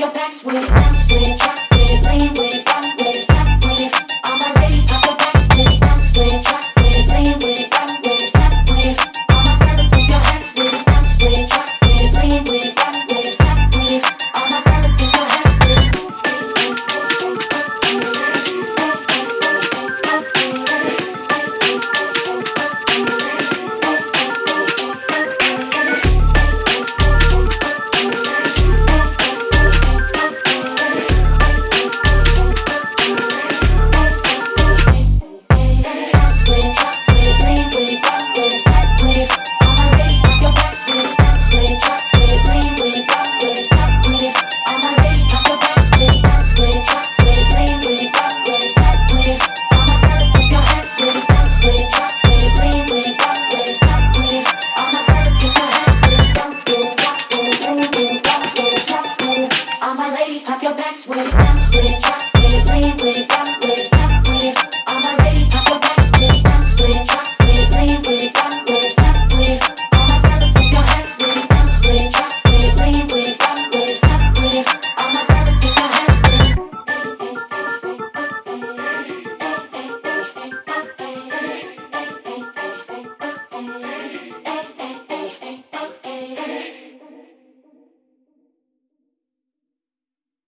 your back switch. way.